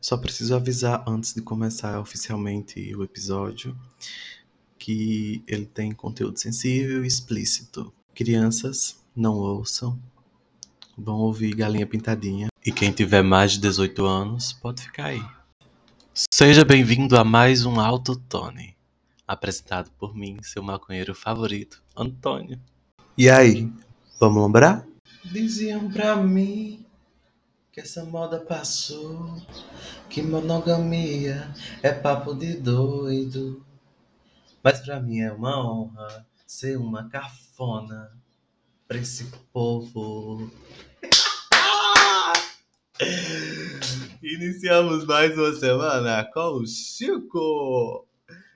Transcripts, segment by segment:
Só preciso avisar antes de começar oficialmente o episódio que ele tem conteúdo sensível e explícito. Crianças, não ouçam. Vão ouvir Galinha Pintadinha. E quem tiver mais de 18 anos, pode ficar aí. Seja bem-vindo a mais um Alto Tone, apresentado por mim, seu maconheiro favorito, Antônio. E aí, vamos lembrar? Diziam pra mim que essa moda passou, que monogamia é papo de doido. Mas pra mim é uma honra ser uma cafona pra esse povo. Iniciamos mais uma semana com o Chico.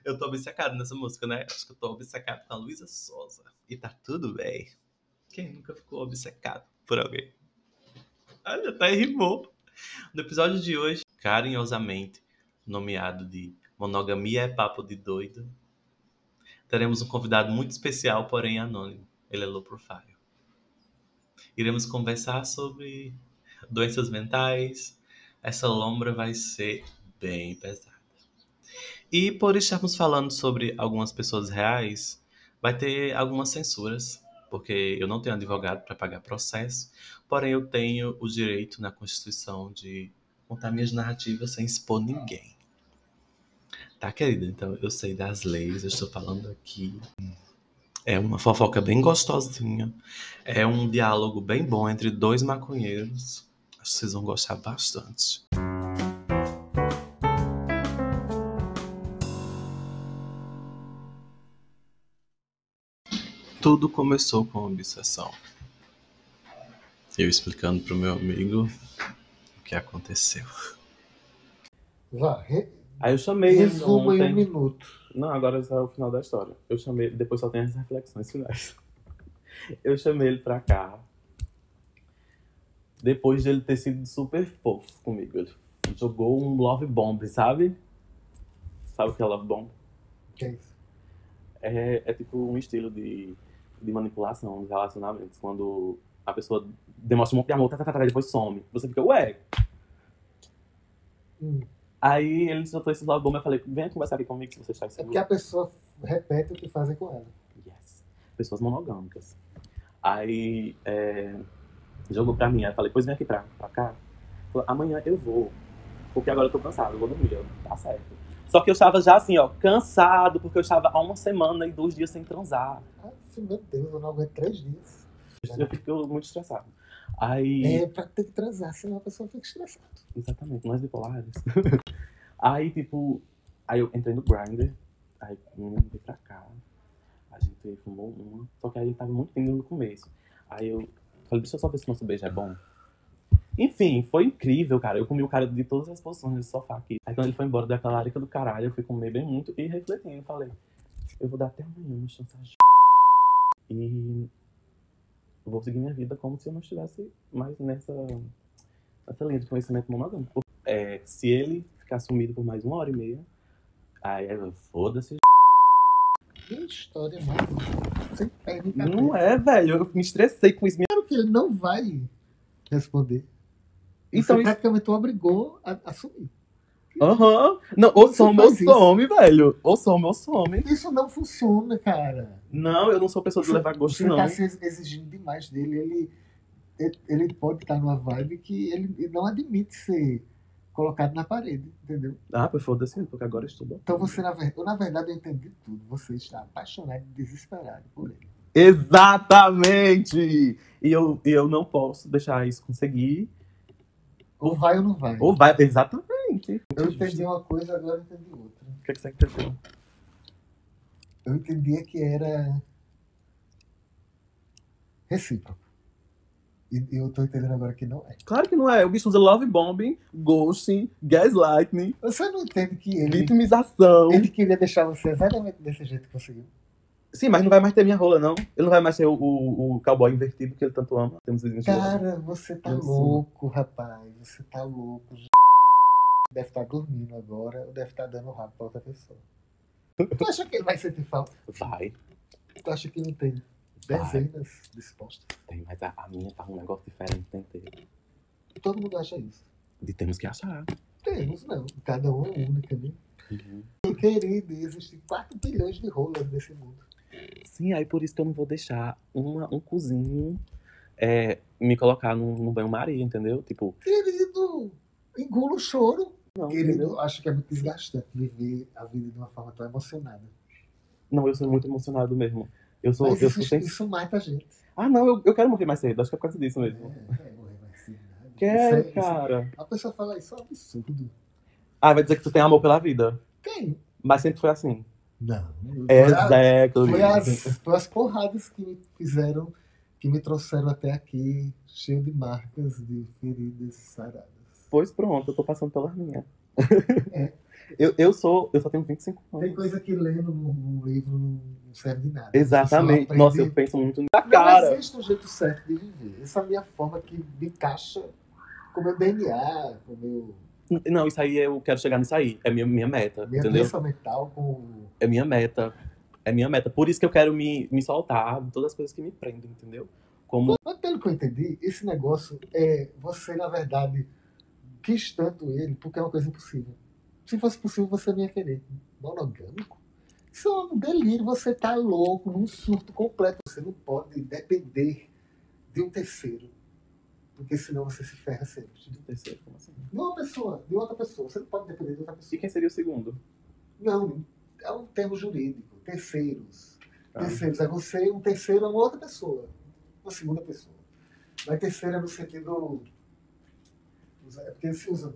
Eu tô obcecado nessa música, né? Acho que eu tô obcecado com a Luísa Souza. E tá tudo bem. Quem nunca ficou obcecado por alguém? Olha, até rimou. No episódio de hoje, carinhosamente nomeado de Monogamia é Papo de Doido, teremos um convidado muito especial, porém anônimo. Ele é low profile. Iremos conversar sobre doenças mentais. Essa lombra vai ser bem pesada. E por estarmos falando sobre algumas pessoas reais, vai ter algumas censuras, porque eu não tenho advogado para pagar processo, porém eu tenho o direito na Constituição de contar minhas narrativas sem expor ninguém. Tá, querida? Então eu sei das leis, eu estou falando aqui. É uma fofoca bem gostosinha. É um diálogo bem bom entre dois maconheiros. Acho que vocês vão gostar bastante. Tudo começou com uma obsessão. Eu explicando pro meu amigo o que aconteceu. Vá, re- Aí eu chamei ele resuma em um ontem. minuto. Não, agora é o final da história. Eu chamei, depois só tem as reflexões finais. Eu chamei ele pra cá. Depois dele ter sido super fofo comigo. Ele jogou um love bomb, sabe? Sabe o que é love bomb? Que é isso? É, é tipo um estilo de, de manipulação nos relacionamentos. Quando a pessoa demonstra um monte de amor, tá, tá, tá, tá, e depois some. Você fica, ué. Hum. Aí ele soltou esse love bomb. Eu falei, venha conversar aqui comigo se você está É inseguro. porque a pessoa repete o que fazem com ela. Yes. Pessoas monogâmicas. Aí é, jogou pra mim. Aí eu falei, pois vem aqui pra, pra cá. Falou, amanhã eu vou. Porque agora eu tô cansado, eu vou dormir. Eu, tá certo. Só que eu estava já assim, ó, cansado, porque eu estava há uma semana e dois dias sem transar. Ah, meu Deus, eu não aguento três dias. Eu fico muito estressado. Aí. É pra ter que transar, senão a pessoa fica estressada. Exatamente, nós bipolares. aí, tipo, aí eu entrei no Grindr, aí um veio pra cá, a gente fumou uma, só que aí ele tava muito tímido no começo. Aí eu falei, deixa eu só ver se nosso beijo é bom. Enfim, foi incrível, cara. Eu comi o cara de todas as posições desse sofá aqui. Aí quando ele foi embora daquela larica do caralho, eu fui comer bem muito e refletindo, falei, eu vou dar até amanhã uma chance a E vou seguir minha vida como se eu não estivesse mais nessa, nessa linha de conhecimento monogâmico. É, se ele ficar sumido por mais uma hora e meia, aí eu, foda-se. Que história maluca. Sem pé nem cabeça. Não é, velho. Eu me estressei com isso. Claro que ele não vai responder. Você Então, isso. praticamente o obrigou a assumir. Aham. Não, ou Você some ou some, velho. Ou some ou some. Isso não funciona, cara. Não, eu não sou pessoa de levar gosto, Você não. tá se exigindo demais dele. Ele, ele- ele pode estar numa vibe que ele ele não admite ser colocado na parede, entendeu? Ah, pois foda-se, porque agora eu estudo. Então você, na, ver- eu, na verdade, eu entendi tudo. Você está apaixonado e desesperado por ele. Exatamente! E eu, e eu não posso deixar isso conseguir. Ou vai ou não vai. Ou vai. Exatamente. Eu entendi uma coisa, agora eu entendi outra. O que, é que você entendeu? Eu entendia que era recíproco. E eu tô entendendo agora que não é. Claro que não é. O bicho usa love bombing, ghosting, gaslighting, Você não entende que ele, vitimização. ele queria deixar você exatamente desse jeito que conseguiu. Sim, mas não vai mais ter minha rola, não. Ele não vai mais ser o, o, o cowboy invertido que ele tanto ama. Temos. Cara, você tá Eu louco, rapaz. Você tá louco. Deve estar dormindo agora ou deve estar dando rabo pra outra pessoa. Tu acha que ele vai sentir falta? Vai. Tu acha que não tem Vai. dezenas dispostas? Tem, mas a, a minha tá um negócio diferente, tem que ter. Todo mundo acha isso. De temos que achar. Temos, não. Cada uma é única, né? Querido, existem 4 bilhões de rolas nesse mundo. Sim, aí por isso que eu não vou deixar uma, um cozinho é, me colocar no, no banho-maria, entendeu? Tipo, Querido, engula o choro. Não, Querido, entendeu? acho que é muito desgastante viver a vida de uma forma tão emocionada. Não, eu sou muito emocionado mesmo. Eu sou, Mas eu isso, sou sens- isso mata a gente. Ah, não, eu, eu quero morrer mais cedo. Acho que é por causa disso É, mesmo. é, morrer mais cedo, né? Quero, Isso é- isso- cara. A pessoa fala isso é um absurdo. Ah, vai dizer que tu tem amor pela vida. Quem? Mas sempre foi assim. Não. Exato. foi as, foi as porradas que me fizeram, que me trouxeram até aqui, cheio de marcas, de feridas saradas. Pois pronto, eu tô passando pela minha. É. Eu, eu sou, eu só tenho 25 anos. Tem coisa que lendo num livro não não serve de nada. Exatamente. Só Nossa, eu aprende- penso muito na Não cara. existe um jeito certo de viver. Essa é a minha forma que me encaixa com o meu DNA, com o meu, Não, isso aí eu quero chegar nisso aí. É minha, minha meta, minha entendeu? mental, com É minha meta. É minha meta. Por isso que eu quero me, me soltar de todas as coisas que me prendem, entendeu? Como. Mas pelo que eu entendi, esse negócio é você, na verdade, quis tanto ele porque é uma coisa impossível. Se fosse possível, você não ia querer. Monogâmico? Isso é um delírio, você tá louco, num surto completo. Você não pode depender de um terceiro. Porque senão você se ferra sempre. Terceiro, como assim? De uma pessoa, de outra pessoa. Você não pode depender de outra E pessoa. quem seria o segundo? Não, é um termo jurídico. Terceiros. Ah. Terceiros. É você, um terceiro é uma outra pessoa. Uma segunda pessoa. Mas terceiro é no sentido. É porque se usa.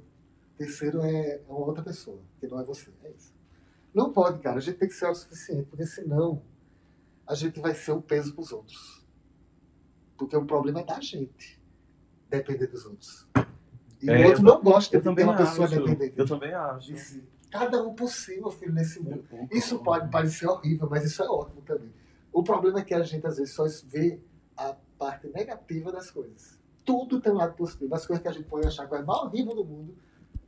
Terceiro é uma outra pessoa, que não é você. É isso. Não pode, cara. A gente tem que ser o suficiente, porque senão a gente vai ser um peso para os outros. Porque o problema é da gente depender dos outros. E É, o outro não gosta Eu de ter uma pessoa acho. dependente. Eu também acho. Cada um por si, meu filho, nesse mundo. Isso pode parecer horrível, mas isso é ótimo também. O problema é que a gente, às vezes, só vê a parte negativa das coisas. Tudo tem um lado positivo. As coisas que a gente pode achar que é mais horrível do mundo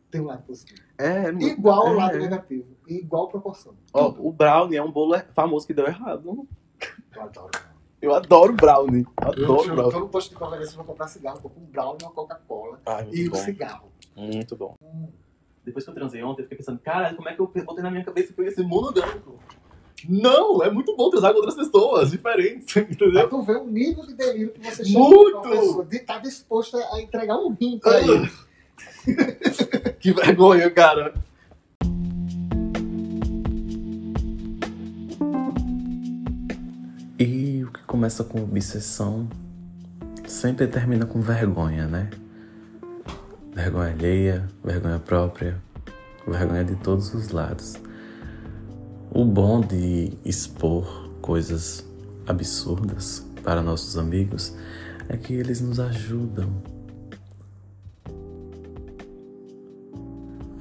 tem um lado positivo. É, Igual ao é. lado negativo. E igual proporção. Ó, o brownie é um bolo famoso que deu errado. Eu adoro. Eu adoro brownie. Eu, Adoro eu, brownie. tô no posto de convergência vou comprar cigarro, eu compro um brownie, uma Coca-Cola muito e um bom. cigarro. Muito bom. Depois que eu transei ontem, eu fiquei pensando, cara, como é que eu botei na minha cabeça que eu ia ser monogâmico? Não, é muito bom transar com outras pessoas diferentes, Pra entendeu? tu ver o nível de delírio que você chega Muito! pra pessoa de estar disposta a entregar um rim pra ele. que vergonha, cara. E o que começa com obsessão sempre termina com vergonha, né? Vergonha alheia, vergonha própria, vergonha de todos os lados. O bom de expor coisas absurdas para nossos amigos é que eles nos ajudam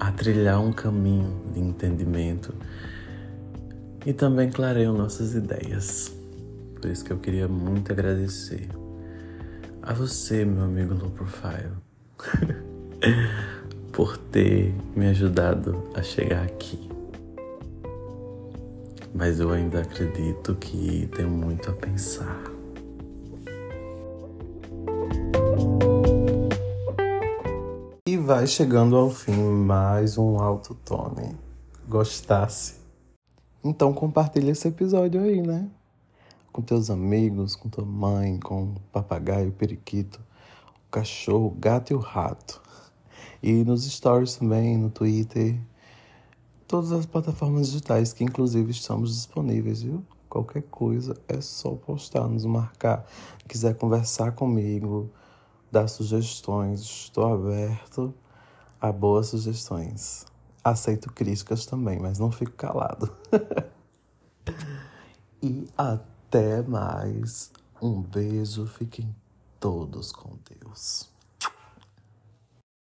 a trilhar um caminho de entendimento e também clareiam nossas ideias. Por isso que eu queria muito agradecer a você, meu amigo low profile, por ter me ajudado a chegar aqui. Mas eu ainda acredito que tenho muito a pensar. E vai chegando ao fim mais um Alto Tone. Gostasse? Então compartilha esse episódio aí, né? Com teus amigos, com tua mãe, com o papagaio, o periquito, o cachorro, o gato e o rato. E nos stories também, no Twitter, todas as plataformas digitais que inclusive estamos disponíveis, viu? Qualquer coisa é só postar, nos marcar. Quiser conversar comigo, dar sugestões, estou aberto a boas sugestões. Aceito críticas também, mas não fico calado. e até mais. Um beijo, fiquem todos com Deus.